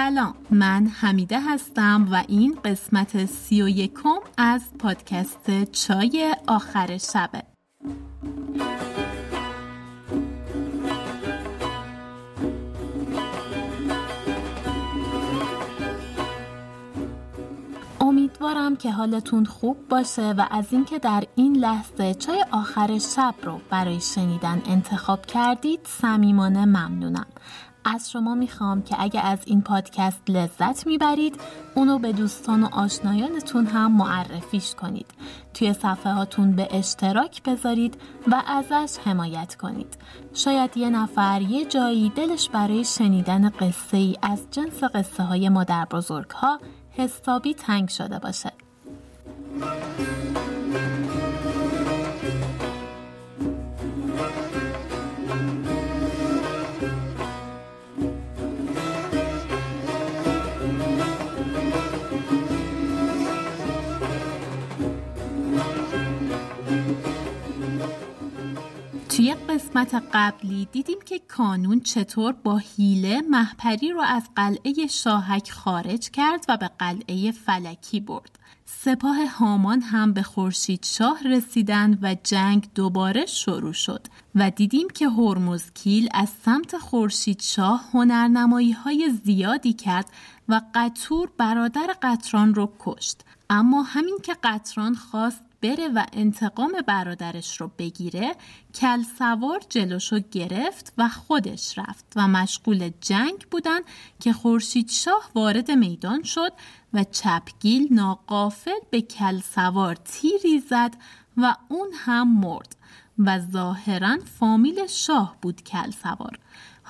سلام. من حمیده هستم و این قسمت سی و یکم از پادکست چای آخر شبه. امیدوارم که حالتون خوب باشه و از اینکه در این لحظه چای آخر شب رو برای شنیدن انتخاب کردید صمیمانه ممنونم. از شما می‌خوام که اگه از این پادکست لذت می‌برید اونو به دوستان و آشنایانتون هم معرفیش کنید. توی صفحه هاتون به اشتراک بذارید و ازش حمایت کنید. شاید یه نفر یه جایی دلش برای شنیدن قصه ای از جنس قصه های مادر بزرگ ها حسابی تنگ شده باشه. قسمت قبلی دیدیم که کانون چطور با حیله محپری رو از قلعه شاهک خارج کرد و به قلعه فلکی برد. سپاه هامان هم به خورشید شاه رسیدند و جنگ دوباره شروع شد و دیدیم که هرمزکیل از سمت خورشید شاه هنرنمایی های زیادی کرد و قطور برادر قطران رو کشت اما همین که قطران خواست بره و انتقام برادرش رو بگیره کل سوار جلوشو گرفت و خودش رفت و مشغول جنگ بودن که خورشید شاه وارد میدان شد و چپگیل ناقافل به کل سوار تیری زد و اون هم مرد و ظاهرا فامیل شاه بود کل سوار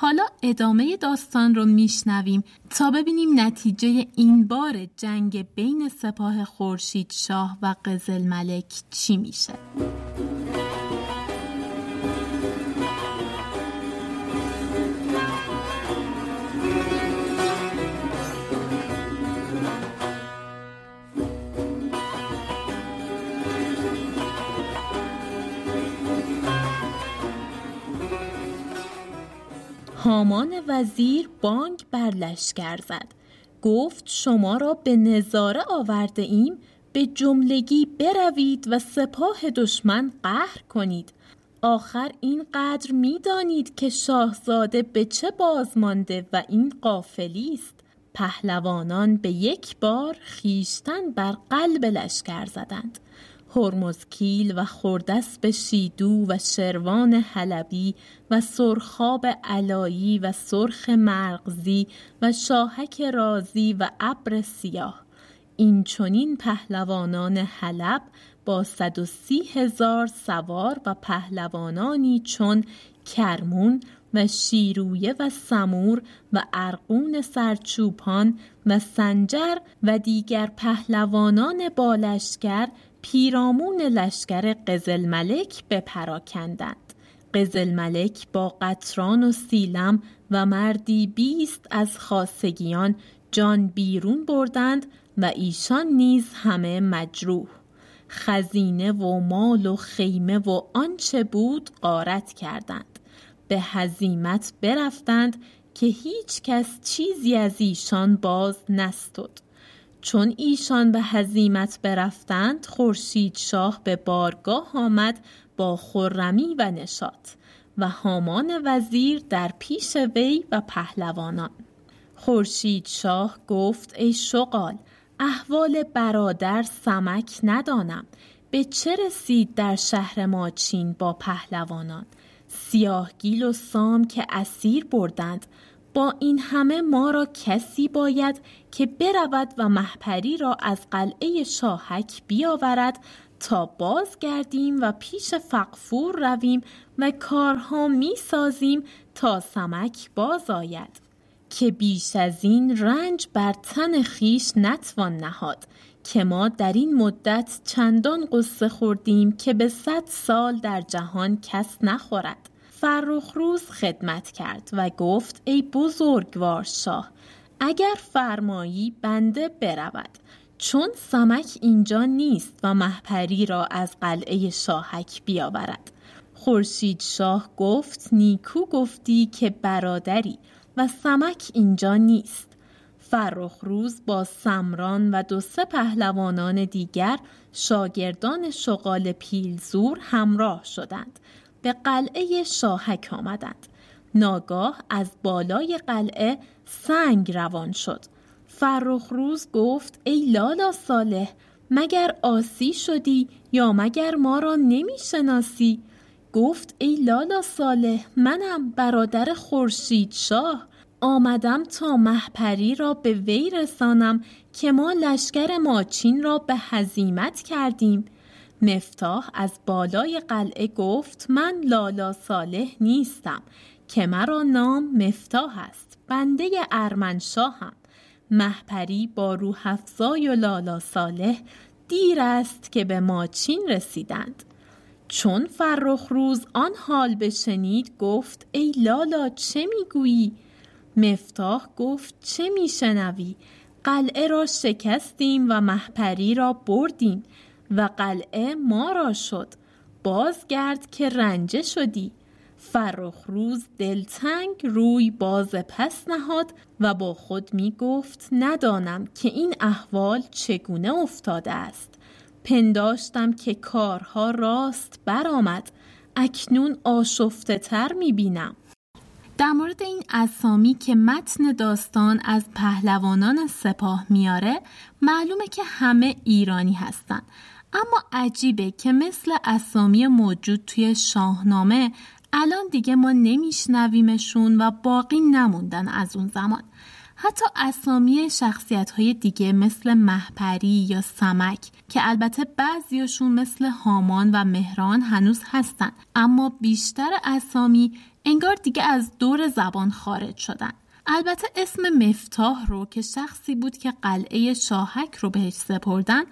حالا ادامه داستان رو میشنویم تا ببینیم نتیجه این بار جنگ بین سپاه خورشید شاه و قزل ملک چی میشه. هامان وزیر بانگ بر لشکر زد. گفت شما را به نظاره آورده ایم به جملگی بروید و سپاه دشمن قهر کنید. آخر این قدر می‌دانید که شاهزاده به چه بازمانده و این قافلی است. پهلوانان به یک بار خیشتن بر قلب لشکر زدند. هرمزکیل و به شیدو و شروان حلبی و سرخاب علایی و سرخ مرغزی و شاهک رازی و ابر سیاه. این چونین پهلوانان حلب با صد و سی هزار سوار و پهلوانانی چون کرمون و شیرویه و سمور و ارقون سرچوپان و سنجر و دیگر پهلوانان بالشکر پیرامون لشکر قزل ملک بپراکندند. قزل ملک با قطران و سیلم و مردی بیست از خاصگیان جان بیرون بردند و ایشان نیز همه مجروح. خزینه و مال و خیمه و آنچه بود غارت کردند. به هزیمت برفتند که هیچ کس چیزی از ایشان باز نستد. چون ایشان به هزیمت برفتند خورشید شاه به بارگاه آمد با خرمی و نشاط و هامان وزیر در پیش وی و پهلوانان. خورشید شاه گفت ای شغال احوال برادر سمک ندانم. به چه رسید در شهر ما چین با پهلوانان؟ سیاهگیل و سام که اسیر بردند. با این همه ما را کسی باید که برود و محپری را از قلعه شاهک بیاورد تا بازگردیم و پیش فقفور رویم و کارها می سازیم تا سمک باز آید. که بیش از این رنج بر تن خیش نتوان نهاد که ما در این مدت چندان قصه خوردیم که به صد سال در جهان کس نخورد. فرخ روز خدمت کرد و گفت ای بزرگوار شاه اگر فرمایی بنده برود چون سمک اینجا نیست و محپری را از قلعه شاهک بیاورد. خورشید شاه گفت نیکو گفتی که برادری و سمک اینجا نیست. فرخ روز با سمران و دو سه پهلوانان دیگر شاگردان شغال پیلزور همراه شدند به قلعه شاهک آمدند. ناگاه از بالای قلعه سنگ روان شد. فرخ روز گفت ای لالا صالح مگر آسی شدی یا مگر ما را نمی‌شناسی؟ گفت ای لالا صالح منم برادر خورشید شاه. آمدم تا محپری را به وی رسانم که ما لشکر ماچین را به هزیمت کردیم. مفتاح از بالای قلعه گفت من لالا صالح نیستم که مرا نام مفتاح است بنده ارمنشاهم. محپری با روح افزای و لالا صالح دیر است که به ماچین رسیدند. چون فرخ روز آن حال بشنید گفت ای لالا چه می‌گویی؟ مفتاح گفت چه میشنوی؟ قلعه را شکستیم و محپری را بردیم. و قلعه ما را شد. بازگرد که رنجه شدی. فرخ روز دلتنگ روی باز پس نهاد و با خود می گفت ندانم که این احوال چگونه افتاده است. پنداشتم که کارها راست برآمد. اکنون آشفته تر می بینم. در مورد این اسامی که متن داستان از پهلوانان سپاه میاره معلومه که همه ایرانی هستند اما عجیبه که مثل اسامی موجود توی شاهنامه الان دیگه ما نمیشنویمشون و باقی نموندن از اون زمان. حتی اسامی شخصیت های دیگه مثل محپری یا سمک که البته بعضیشون مثل هامان و مهران هنوز هستن. اما بیشتر اسامی انگار دیگه از دور زبان خارج شدن. البته اسم مفتاح رو که شخصی بود که قلعه شاهک رو بهش سپردن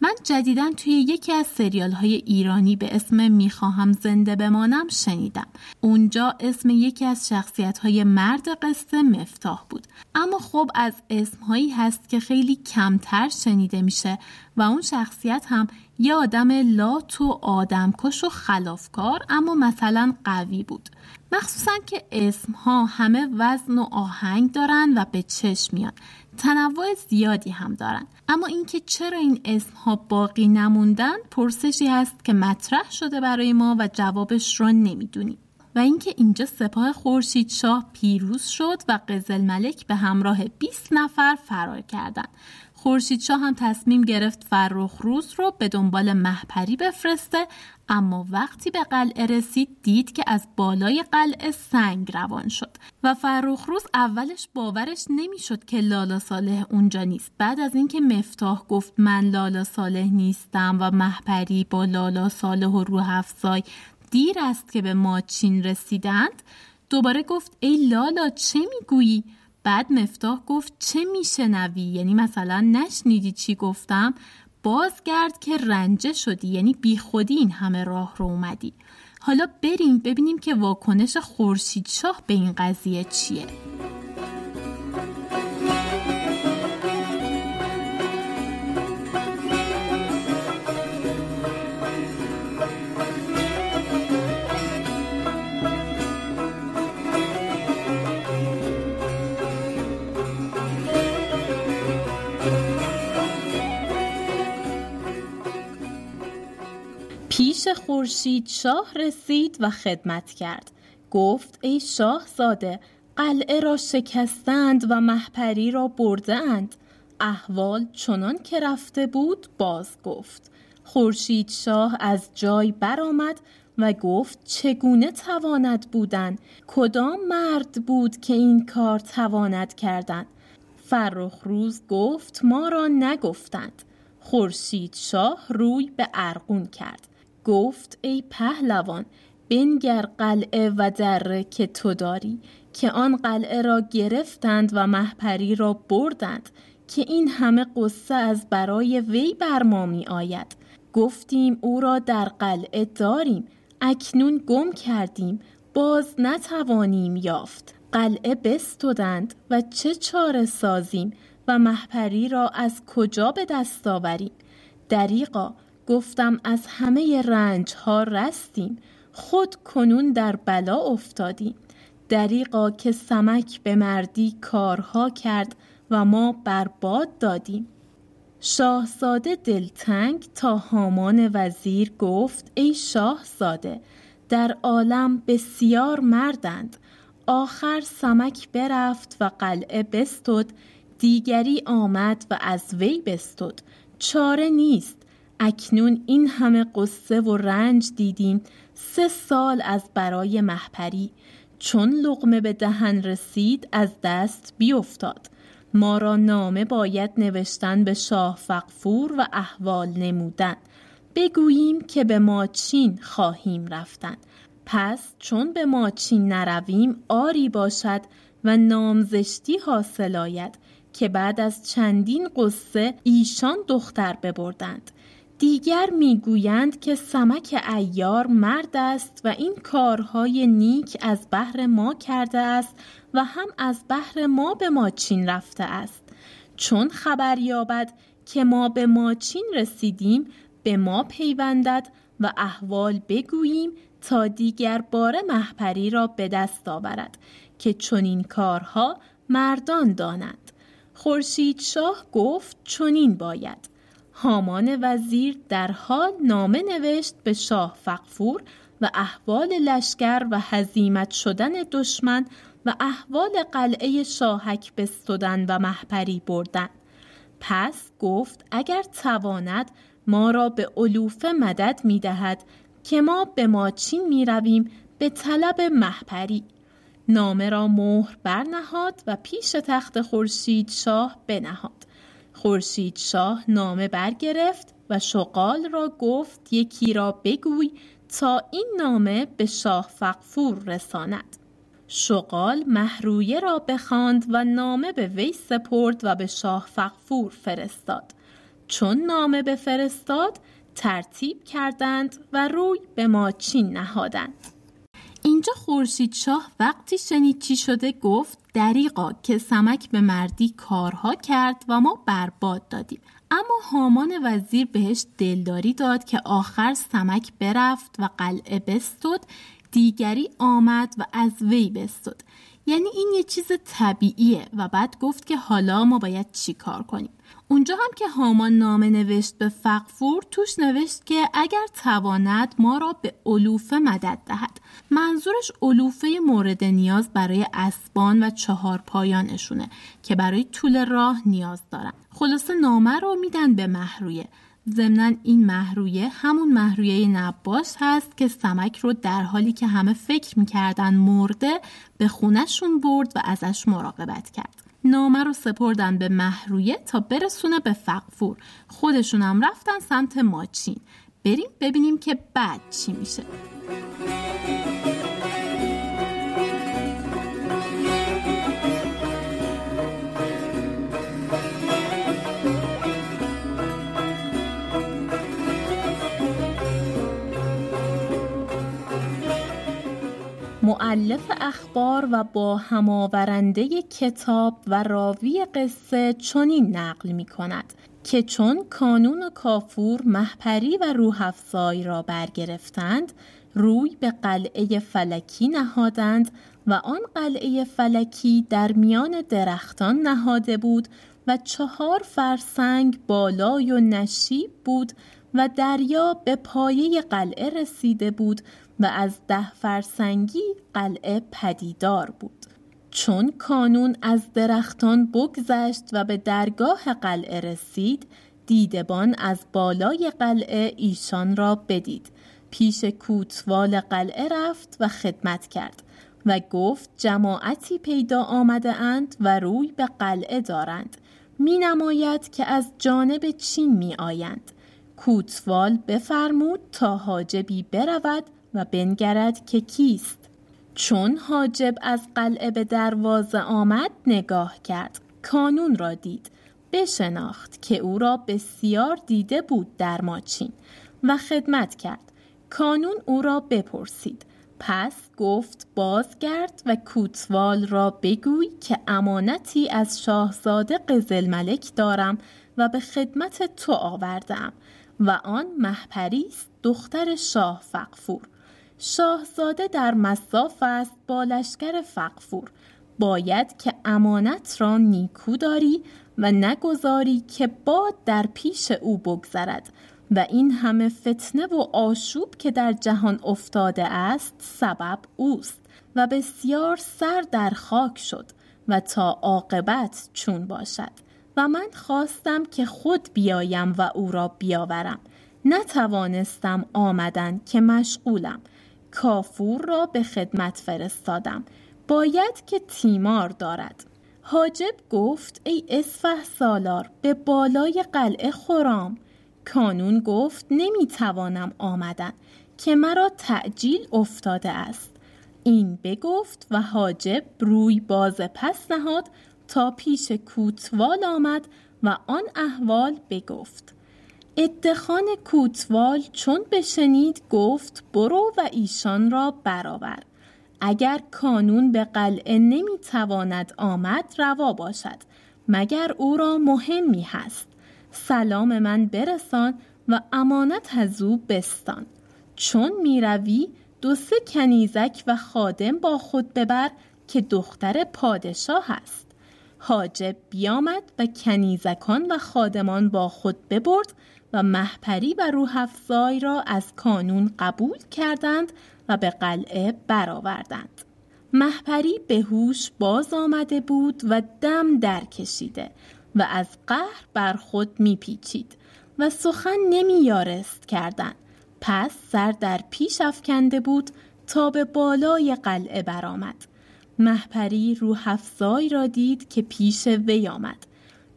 من جدیدا توی یکی از سریال های ایرانی به اسم می‌خواهم زنده بمانم شنیدم. اونجا اسم یکی از شخصیت های مرد قصه مفتاح بود. اما خب از اسم هایی هست که خیلی کمتر شنیده میشه و اون شخصیت هم یه آدم لات و آدمکش و خلافکار اما مثلا قوی بود. مخصوصا که اسم ها همه وزن و آهنگ دارن و به چشم میان. تنوع زیادی هم دارن. اما اینکه چرا این اسم ها باقی نموندن پرسشی هست که مطرح شده برای ما و جوابش را نمی‌دونیم. و اینکه اینجا سپاه خورشید شاه پیروز شد و قزل ملک به همراه 20 نفر فرار کردند. خورشید شاه هم تصمیم گرفت فرخ روز رو به دنبال محپری بفرسته اما وقتی به قلعه رسید دید که از بالای قلعه سنگ روان شد و فرخ روز اولش باورش نمی‌شد که لالا صالح اونجا نیست. بعد از اینکه مفتاح گفت من لالا صالح نیستم و محپری با لالا صالح و روح افزای دیر است که به ماچین رسیدند دوباره گفت ای لالا چه می‌گویی؟ بعد مفتاح گفت چه میشنوی؟ یعنی مثلا نشنیدی چی گفتم؟ بازگرد که رنجه شدی یعنی بیخودی این همه راه رو اومدی. حالا بریم ببینیم که واکنش خورشید شاه به این قضیه چیه. پیش خورشید شاه رسید و خدمت کرد. گفت ای شاه زاده قلعه را شکستند و محپری را اند احوال چنان که رفته بود باز گفت. خورشید شاه از جای برآمد و گفت چگونه تواند بودن؟ کدام مرد بود که این کار تواند کردن؟ فرخ روز گفت ما را نگفتند. خورشید شاه روی به ارقون کرد. گفت ای پهلوان بنگر قلعه و دره که تو داری که آن قلعه را گرفتند و محپری را بردند که این قصه قصه از برای وی بر ما می آید. گفتیم او را در قلعه داریم اکنون گم کردیم باز نتوانیم یافت. قلعه بستودند و چه چاره سازیم و محپری را از کجا به دست آوریم؟ دریقا گفتم از همه رنج ها رستیم. خود کنون در بلا افتادیم. دریقا که سمک به مردی کارها کرد و ما برباد دادیم. شاهزاده دلتنگ تا هامان وزیر گفت ای شاهزاده در عالم بسیار مردند. آخر سمک برفت و قلعه بستد. دیگری آمد و از وی بستد. چاره نیست. اکنون این همه قصه و رنج دیدیم سه سال از برای محپری چون لغمه به دهن رسید از دست بیفتاد ما را نامه باید نوشتن به شاه فقفور و احوال نمودن. بگوییم که به ما چین خواهیم رفتن. پس چون به ما چین نرویم آری باشد و نامزشتی حاصل آید که بعد از چندین قصه ایشان دختر ببردند. دیگر می‌گویند که سمک ایار مرد است و این کارهای نیک از بحر ما کرده است و هم از بحر ما به ماچین رفته است. چون خبر یابد که ما به ماچین رسیدیم به ما پیوندد و احوال بگوییم تا دیگر بار محپری را به دست آورد که چنین کارها مردان دانند. خورشید شاه گفت چنین باید. هامان وزیر در حال نامه نوشت به شاه فقفور و احوال لشکر و هزیمت شدن دشمن و احوال قلعه شاهک بستدن و محپری بردن. پس گفت اگر تواند ما را به علوف مدد می دهد که ما به ماچین می رویم به طلب محپری نامه را مهر برنهاد و پیش تخت خورشید شاه بنهاد. خورشید شاه نامه برگرفت و شغال را گفت یکی را بگوی تا این نامه به شاه فقفور رساند. شغال محرویه را بخواند و نامه به وی سپرد و به شاه فقفور فرستاد. چون نامه بفرستاد ترتیب کردند و روی به ماچین نهادند. اینجا خورشید شاه وقتی شنید چی شده گفت دریقا که سمک به مردی کارها کرد و ما برباد دادیم. اما هامان وزیر بهش دلداری داد که آخر سمک برفت و قلعه بستد دیگری آمد و از وی بستد. یعنی این یه چیز طبیعیه و بعد گفت که حالا ما باید چی کار کنیم. اونجا هم که هامان نامه نوشت به فقفور توش نوشت که اگر تواند ما را به علوفه مدد دهد. منظورش علوفه مورد نیاز برای اسبان و چهار پایانشونه که برای طول راه نیاز دارن. خلاصه نامه رو میدن به محرویه ضمنا این محرویه همون محرویه نباش هست که سمک رو در حالی که همه فکر می‌کردن مرده به خونشون برد و ازش مراقبت کرد. نامه رو سپردن به محرویه تا برسونه به فقفور. خودشونم رفتن سمت ماچین. بریم ببینیم که بعد چی میشه. معلف اخبار و با هماورنده کتاب و راوی قصه چنین نقل می کند که چون کانون و کافور محپری و روحفزای را برگرفتند روی به قلعه فلکی نهادند و آن قلعه فلکی در میان درختان نهاده بود و چهار فرسنگ بالای و نشیب بود و دریا به پایه قلعه رسیده بود و از ده فرسنگی قلعه پدیدار بود. چون کانون از درختان بگذشت و به درگاه قلعه رسید دیدبان از بالای قلعه ایشان را بدید. پیش کوتوال قلعه رفت و خدمت کرد و گفت جماعتی پیدا آمده اند و روی به قلعه دارند. می نماید که از جانب چین می آیند. کوتوال بفرمود تا حاجبی برود و بنگرد که کیست. چون حاجب از قلعه به دروازه آمد نگاه کرد. کانون را دید. بشناخت که او را بسیار دیده بود در ماچین و خدمت کرد. کانون او را بپرسید. پس گفت بازگرد و کوتوال را بگوی که امانتی از شاهزاده قزل ملک دارم و به خدمت تو آوردم و آن محپری دختر شاه فقفور شاهزاده در مساف است با لشکر فقفور. باید که امانت را نیکو داری و نگذاری که باد در پیش او بگذرد و این همه فتنه و آشوب که در جهان افتاده است سبب اوست و بسیار سر در خاک شد و تا عاقبت چون باشد و من خواستم که خود بیایم و او را بیاورم. نتوانستم آمدن که مشغولم. کافور را به خدمت فرستادم. باید که تیمار دارد. حاجب گفت ای اسفه سالار به بالای قلعه خورام کانون گفت نمی‌توانم آمدن که مرا تعجیل افتاده است. این بگفت و حاجب روی باز پس نهاد تا پیش کوتوال آمد و آن احوال بگفت. ادخان کوتوال چون بشنید گفت برو و ایشان را برآور. اگر کانون به قلعه نمی‌تواند آمد روا باشد. مگر او را مهمی هست. سلام من برسان و امانت از او بستان. چون می‌روی دو سه کنیزک و خادم با خود ببر که دختر پادشاه است. حاجب بیامد و کنیزکان و خادمان با خود ببرد و محپری و روح را از کانون قبول کردند و به قلعه برآوردند. محپری به هوش باز آمده بود و دم در کشیده و از قهر بر خود میپیچید و سخن نمیارست کردن. پس سر در پیش افکنده بود تا به بالای قلعه برآمد. محپری روح افزای را دید که پیش وی آمد.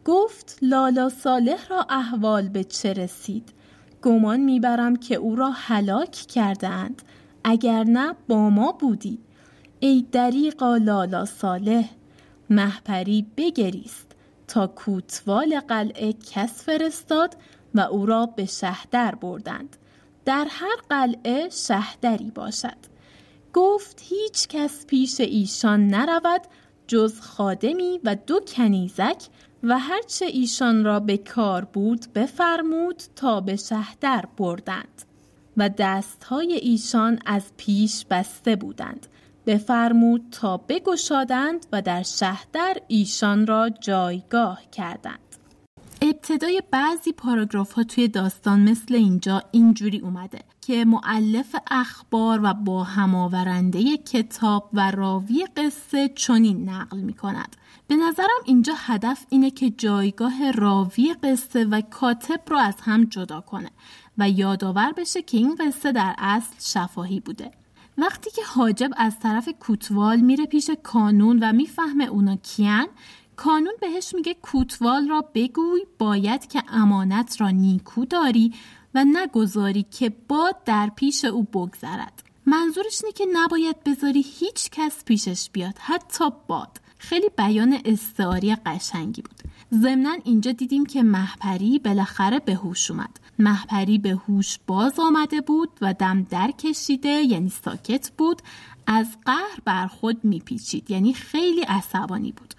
گفت لالا صالح را احوال به چه رسید؟ گمان می‌برم که او را هلاک کرده اند اگر نه با ما بودی. ای دریقا لالا صالح محپری بگریست. تا کوتوال قلعه کس فرستاد و او را به شهدر بردند. در هر قلعه شهدری باشد. گفت هیچ کس پیش ایشان نرود جز خادمی و دو کنیزک و هرچه ایشان را به کار بود بفرمود تا به شهدر بردند و دستهای ایشان از پیش بسته بودند. بفرمود تا بگشادند و در شهدر ایشان را جایگاه کردند. ابتدای بعضی پاراگراف ها توی داستان مثل اینجا اینجوری اومده که معلف اخبار و با هماورنده کتاب و راوی قصه چنین نقل می کند. به نظرم اینجا هدف اینه که جایگاه راوی قصه و کاتب رو از هم جدا کنه و یادآور بشه که این قصه در اصل شفاهی بوده. وقتی که حاجب از طرف کوتوال میره پیش کانون و می‌فهمه اونا کیان کانون بهش میگه کوتوال را بگوی باید که امانت را نیکو داری و نگذاری که باد در پیش او بگذرد. منظورش اینه که نباید بذاری هیچ کس پیشش بیاد حتی باد. خیلی بیان استعاری قشنگی بود. ضمنا اینجا دیدیم که محپری بالاخره به هوش اومد. محپری به هوش باز آمده بود و دم در کشیده یعنی ساکت بود از قهر بر خود میپیچید یعنی خیلی عصبانی بود.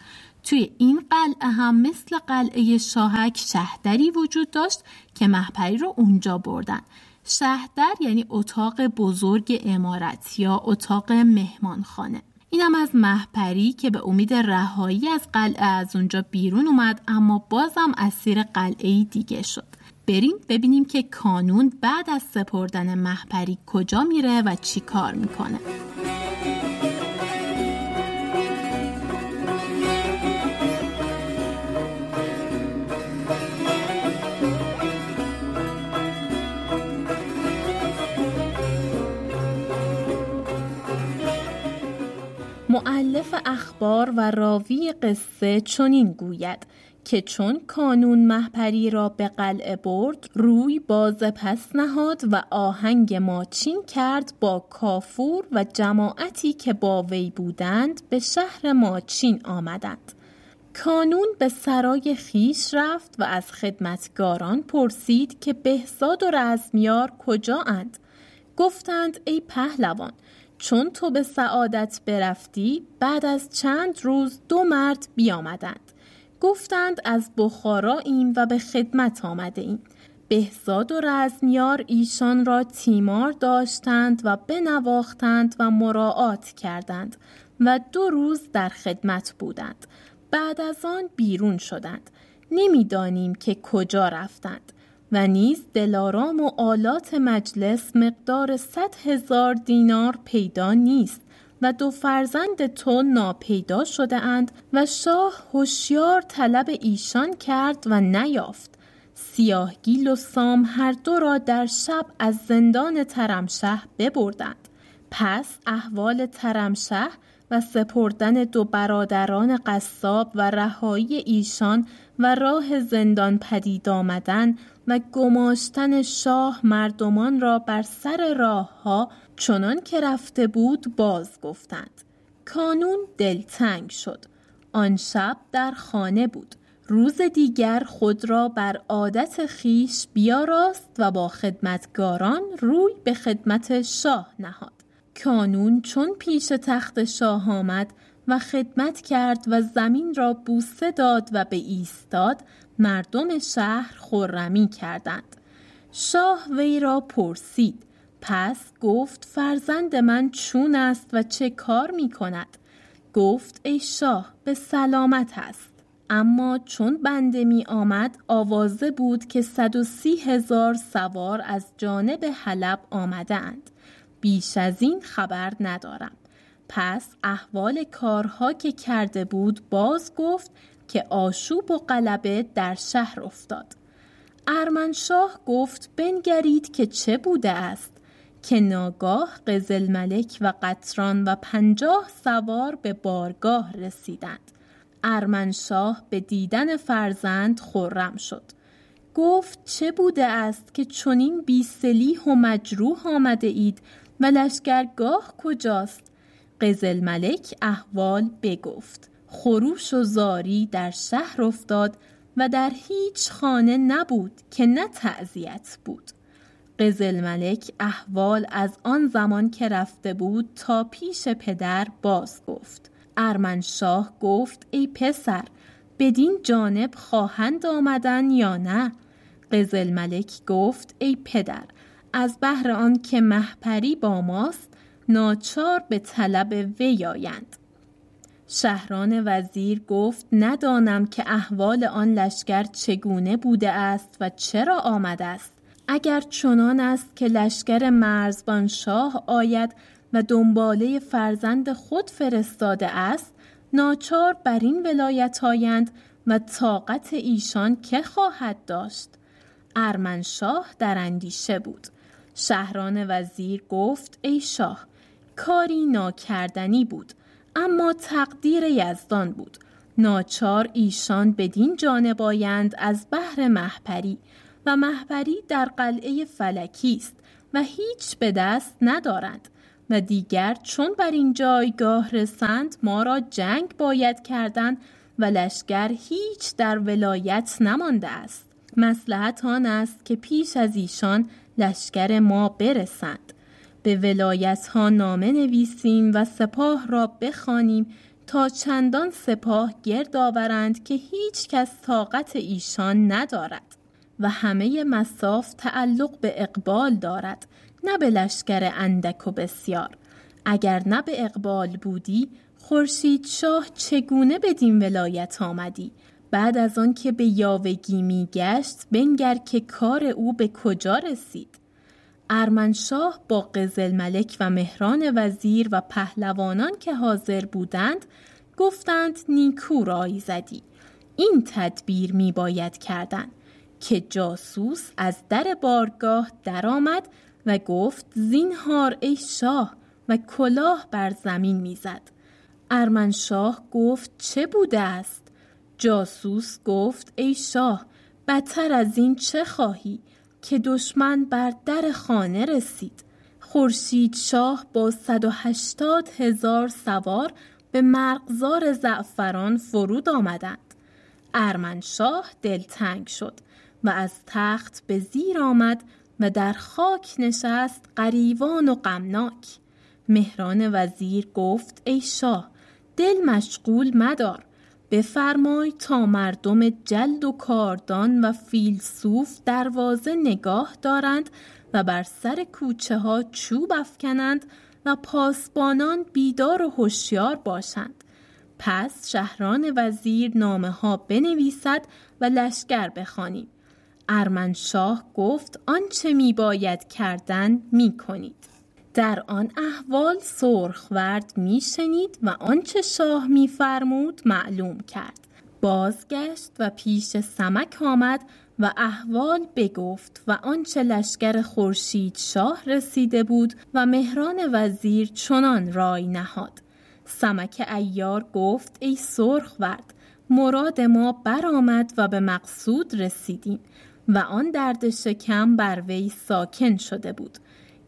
توی این قلعه هم مثل قلعه شاهک شهدری وجود داشت که محپری رو اونجا بردن. شهدر یعنی اتاق بزرگ امارت یا اتاق مهمانخانه. اینم از محپری که به امید رهایی از قلعه از اونجا بیرون اومد اما بازم اسیر قلعه دیگه شد. بریم ببینیم که کانون بعد از سپردن محپری کجا میره و چی کار می‌کنه. معلف اخبار و راوی قصه چنین گوید که چون کانون محپری را به قلعه برد روی باز پس نهاد و آهنگ ماچین کرد با کافور و جماعتی که با وی بودند به شهر ماچین آمدند کانون به سرای خیش رفت و از خدمتگاران پرسید که بهزاد و رزمیار کجا اند؟ گفتند ای پهلوان چون تو به سعادت برفتی بعد از چند روز دو مرد بیامدند. گفتند از بخارا ایم و به خدمت آمده ایم بهزاد و رزمیار ایشان را تیمار داشتند و بنواختند و مراعات کردند و دو روز در خدمت بودند. بعد از آن بیرون شدند. نمی‌دانیم که کجا رفتند. و نیز دلارام و آلات مجلس مقدار صد هزار دینار پیدا نیست و دو فرزند تو ناپیدا شده اند و شاه هوشیار طلب ایشان کرد و نیافت. سیاهگیل و سام هر دو را در شب از زندان ترمشه ببردند. پس احوال ترمشه و سپردن دو برادران قصاب و رهایی ایشان و راه زندان پدید آمدن و گماشتن شاه مردمان را بر سر راه ها چنان که رفته بود باز گفتند. کانون دلتنگ شد. آن شب در خانه بود. روز دیگر خود را بر عادت خیش بیاراست و با خدمتگاران روی به خدمت شاه نهاد. کانون چون پیش تخت شاه آمد و خدمت کرد و زمین را بوسه داد و به ایستاد مردم شهر خرمی کردند شاه وی را پرسید پس گفت فرزند من چون است و چه کار می کند گفت ای شاه به سلامت است اما چون بنده می آمد آوازه بود که صد و سی هزار سوار از جانب حلب آمده اند. بیش از این خبر ندارم. پس احوال کارها که کرده بود باز گفت که آشوب و قلبه در شهر افتاد. ارمنشاه گفت بنگرید که چه بوده است که ناگاه قزل ملک و قطران و پنجاه سوار به بارگاه رسیدند. ارمنشاه به دیدن فرزند خرم شد. گفت چه بوده است که چنین بی سلیح و مجروح آمده اید و لشکرگاه کجاست؟ قزل ملک احوال بگفت. خروش و زاری در شهر افتاد و در هیچ خانه نبود که نه تعذیت بود. قزل ملک احوال از آن زمان که رفته بود تا پیش پدر باز گفت. ارمنشاه گفت ای پسر بدین جانب خواهند آمدن یا نه قزل ملک گفت ای پدر از بهر آن که محپری با ماست ناچار به طلب وی آیند شهران وزیر گفت ندانم که احوال آن لشکر چگونه بوده است و چرا آمده است. اگر چنان است که لشکر مرزبان شاه آید و دنباله فرزند خود فرستاده است ناچار بر این ولایت آیند و طاقت ایشان که خواهد داشت. ارمنشاه در اندیشه بود. شهران وزیر گفت ای شاه کاری ناکردنی بود. اما تقدیر یزدان بود. ناچار ایشان بدین جانب آیند از بحر محپری و محپری در قلعه فلکی است و هیچ به دست ندارند و دیگر چون بر این جایگاه رسند ما را جنگ باید کردن و لشکر هیچ در ولایت نمانده است. مسلحت آن است که پیش از ایشان لشکر ما برسند. به ولایت ها نامه نویسیم و سپاه را بخوانیم تا چندان سپاه گرد آورند که هیچ کس طاقت ایشان ندارد و همه مساف تعلق به اقبال دارد نه به لشکر اندک و بسیار. اگر نه به اقبال بودی خورشید شاه چگونه بدین ولایت آمدی؟ بعد از آن که به یاوگی میگشت بنگر که کار او به کجا رسید؟ ارمنشاه با قزل ملک و مهران وزیر و پهلوانان که حاضر بودند گفتند نیکو رای زدی. این تدبیر می باید کردن. که جاسوس از در بارگاه درآمد و گفت زینهار ای شاه و کلاه بر زمین می‌زد. ارمنشاه گفت چه بوده است؟ جاسوس گفت ای شاه بدتر از این چه خواهی؟ که دشمن بر در خانه رسید. خورشید شاه با 180 هزار سوار به مرغزار زعفران فرود آمدند. ارمنشاه دلتنگ شد و از تخت به زیر آمد و در خاک نشست قریوان و غمناک. مهران وزیر گفت ای شاه دل مشغول مدار. بفرمای تا مردم جلد و کاردان و فیلسوف دروازه نگاه دارند و بر سر کوچه ها چوب افکنند و پاسبانان بیدار و هوشیار باشند پس شهران وزیر نامه ها بنویسد و لشکر بخوانیم ارمنشاه گفت آنچه می باید کردن می کنید. در آن احوال سرخورد می شنید و آنچه شاه می فرمود معلوم کرد. بازگشت و پیش سمک آمد و احوال بگفت و آنچه لشکر خورشید شاه رسیده بود و مهران وزیر چنان رای نهاد. سمک ایار گفت ای سرخورد مراد ما برآمد و به مقصود رسیدیم و آن درد شکم بر وی ساکن شده بود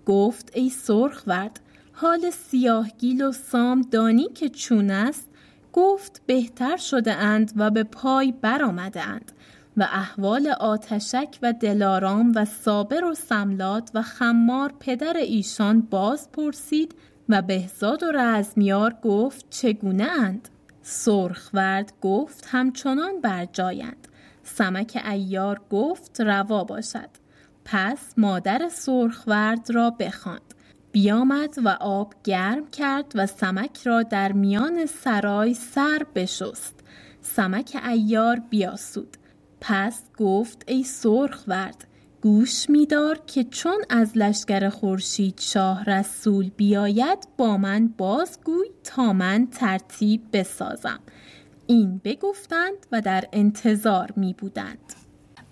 گفت ای سرخورد حال سیاهگیل و سام دانی که چون است؟ گفت بهتر شده اند و به پای برآمده اند و احوال آتشک و دلارام و صابر و سملات و خمار پدر ایشان باز پرسید و بهزاد و رزمیار گفت چگونه اند؟ سرخورد گفت همچنان بر جایند. سمک ایار گفت روا باشد. پس مادر سرخورد را بخواند. بیامد و آب گرم کرد و سمک را در میان سرای سر بشست. سمک ایار بیاسود. پس گفت ای سرخورد گوش میدار که چون از لشکر خورشید شاه رسول بیاید با من بازگوی تا من ترتیب بسازم. این بگفتند و در انتظار می بودند.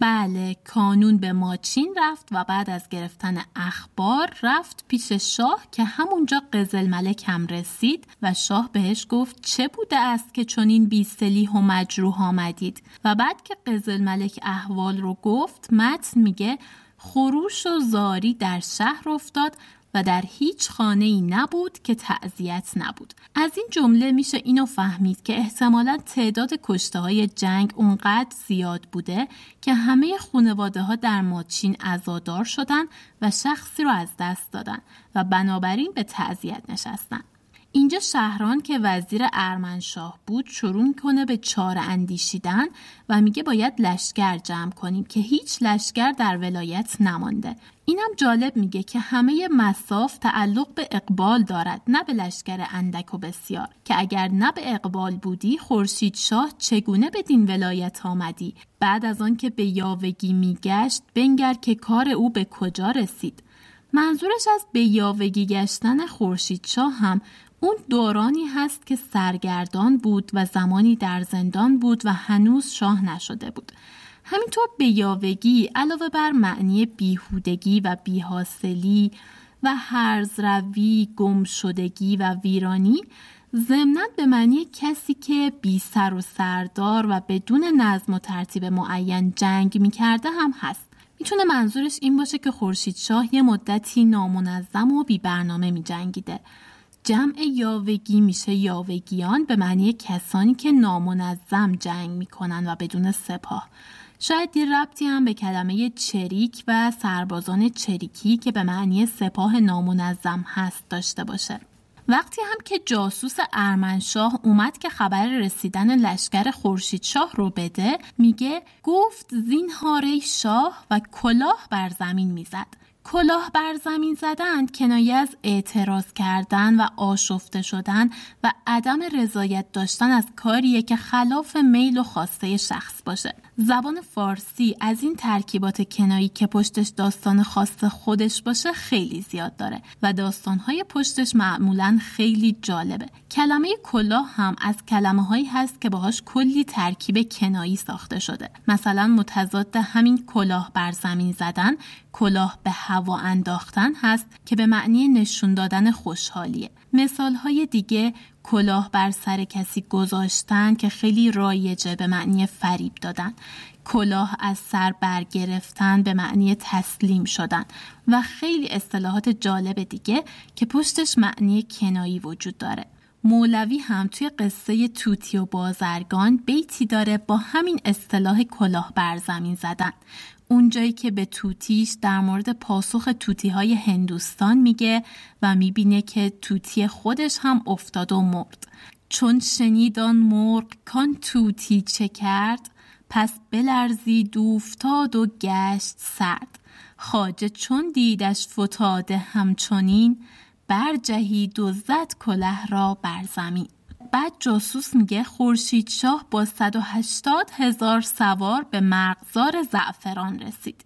بله کانون به ماچین رفت و بعد از گرفتن اخبار رفت پیش شاه که همونجا قزل ملک هم رسید و شاه بهش گفت چه بوده است که چنین بیستلیح و مجروح آمدید؟ و بعد که قزل ملک احوال رو گفت متن میگه خروش و زاری در شهر افتاد و در هیچ خانه ای نبود که تعذیت نبود. از این جمله میشه اینو فهمید که احتمالا تعداد کشته های جنگ اونقدر زیاد بوده که همه خانواده ها در ماچین ازادار شدن و شخصی رو از دست دادن و بنابراین به تعذیت نشستن. اینجا شهران که وزیر ارمنشاه بود شروع می‌کنه به چار اندیشیدن و میگه باید لشکر جمع کنیم که هیچ لشکر در ولایت نمانده. اینم جالب میگه که همه مساف تعلق به اقبال دارد نه به لشکر اندک و بسیار. که اگر نه به اقبال بودی خورشید شاه چگونه به دین ولایت آمدی؟ بعد از آن که به یاوگی میگشت بنگر که کار او به کجا رسید؟ منظورش از به یاوگی گشتن خورشید شاه هم اون دورانی هست که سرگردان بود و زمانی در زندان بود و هنوز شاه نشده بود. همینطور به یاوگی علاوه بر معنی بیهودگی و بیحاصلی و هرز روی، گم شدگی و ویرانی ضمنا به معنی کسی که بی سر و سردار و بدون نظم و ترتیب معین جنگ می‌کرده هم هست. می‌تونه منظورش این باشه که خورشید شاه یه مدتی نامنظم و بی برنامه می جنگیده جمع یاوگی میشه. یاوگیان به معنی کسانی که نامنظم جنگ می‌کنن و بدون سپاه. شاید یه ربطی هم به کلمه چریک و سربازان چریکی که به معنی سپاه نامنظم هست داشته باشه. وقتی هم که جاسوس ارمنشاه اومد که خبر رسیدن لشکر خورشید شاه رو بده میگه گفت زین شاه و کلاه بر زمین می‌زد. کلاه بر زمین زدن کنایه از اعتراض کردن و آشفته شدن و عدم رضایت داشتن از کاریه که خلاف میل و خواسته شخص باشه. زبان فارسی از این ترکیبات کنایی که پشتش داستان خاص خودش باشه خیلی زیاد داره و داستانهای پشتش معمولا خیلی جالبه. کلمه کلاه هم از کلمه هایی هست که باهاش کلی ترکیب کنایی ساخته شده. مثلا متضاد همین کلاه بر زمین زدن کلاه به هوا انداختن هست که به معنی نشون دادن خوشحالیه. مثال های دیگه کلاه بر سر کسی گذاشتن که خیلی رایجه به معنی فریب دادن. کلاه از سر برگرفتن به معنی تسلیم شدن. و خیلی اصطلاحات جالب دیگه که پشتش معنی کنایی وجود داره. مولوی هم توی قصه توتی و بازرگان بیتی داره با همین اصطلاح کلاه بر زمین زدن. اونجایی که به توتیش در مورد پاسخ توتی های هندوستان میگه و می‌بینه که توتی خودش هم افتاد و مرد. چون شنیدان مرغ کان توتی چه کرد پس بلرزید دوفتاد و گشت سرد. خاجه چون دیدش فتاده همچنین برجهید و کله را بر زمین. بعد جاسوس میگه خورشید شاه با 180 هزار سوار به مرغزار زعفران رسید.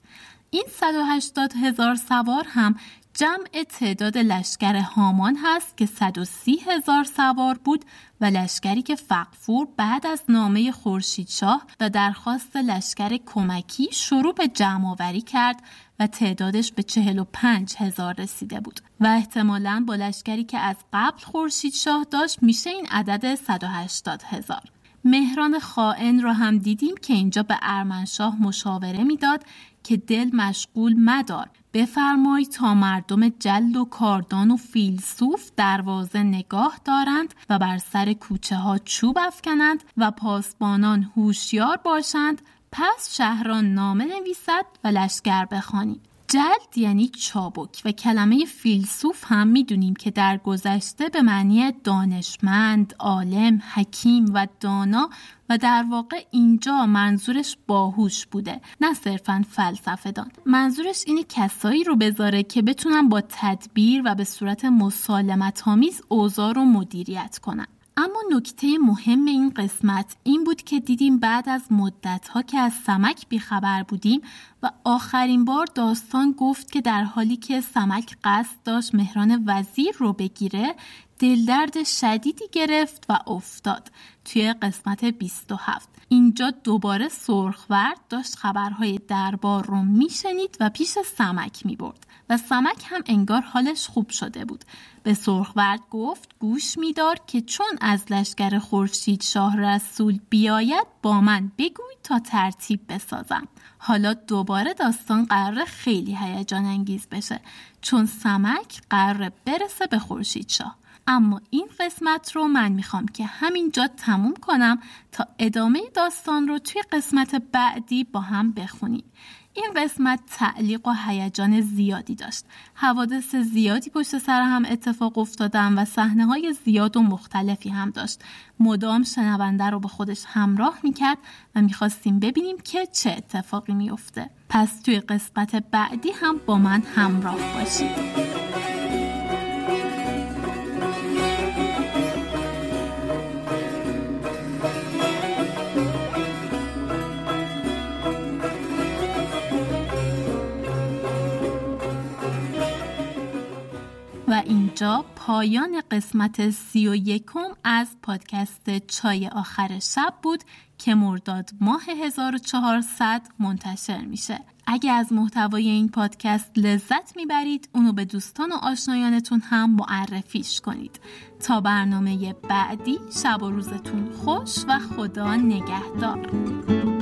این 180 هزار سوار هم جمع تعداد لشکر هامان هست که 130 هزار سوار بود و لشکری که فقفور بعد از نامه خورشیدشاه و درخواست لشکر کمکی شروع به جمع آوری کرد و تعدادش به 45 هزار رسیده بود. و احتمالا با لشکری که از قبل خورشیدشاه داشت میشه این عدد 180 هزار. مهران خائن را هم دیدیم که اینجا به ارمنشاه مشاوره می‌داد که دل مشغول مدار. بفرمای تا مردم جلد و کاردان و فیلسوف دروازه نگاه دارند و بر سر کوچه ها چوب افکنند و پاسبانان هوشیار باشند پس شهران نامه نویسد و لشکر بخوانید جلد یعنی چابک و کلمه فیلسوف هم می‌دونیم که در گذشته به معنی دانشمند، عالم، حکیم و دانا و در واقع اینجا منظورش باهوش بوده نه صرفا فلسفه دان. منظورش اینه کسایی رو بذاره که بتونن با تدبیر و به صورت مسالمت آمیز اوضاع رو مدیریت کنن. اما نکته مهم این قسمت این بود که دیدیم بعد از مدت ها که از سمک بیخبر بودیم و آخرین بار داستان گفت که در حالی که سمک قصد داشت مهران وزیر رو بگیره دلدرد شدیدی گرفت و افتاد توی قسمت 27 اینجا دوباره سرخورد داشت خبرهای دربار رو میشنید و پیش سمک می‌برد و سمک هم انگار حالش خوب شده بود. به سرخورد گفت گوش میدار که چون از لشکر خورشید شاه رسول بیاید با من بگوی تا ترتیب بسازم. حالا دوباره داستان قرار خیلی هیجان انگیز بشه چون سمک قرار برسه به خورشید شاه. اما این قسمت رو من می‌خوام که همینجا تموم کنم تا ادامه داستان رو توی قسمت بعدی با هم بخونیم. این قسمت تعلیق و هیجان زیادی داشت. حوادث زیادی پشت سر هم اتفاق افتادن و صحنه های زیاد و مختلفی هم داشت. مدام شنونده رو به خودش همراه می‌کرد و می‌خواستیم ببینیم که چه اتفاقی میفته پس توی قسمت بعدی هم با من همراه باشید. اینجا پایان قسمت سی و یکم از پادکست چای آخر شب بود که مرداد ماه 1400 منتشر میشه. اگه از محتوای این پادکست لذت می‌برید اونو به دوستان و آشنایانتون هم معرفیش کنید. تا برنامه بعدی شب و روزتون خوش و خدا نگهدار.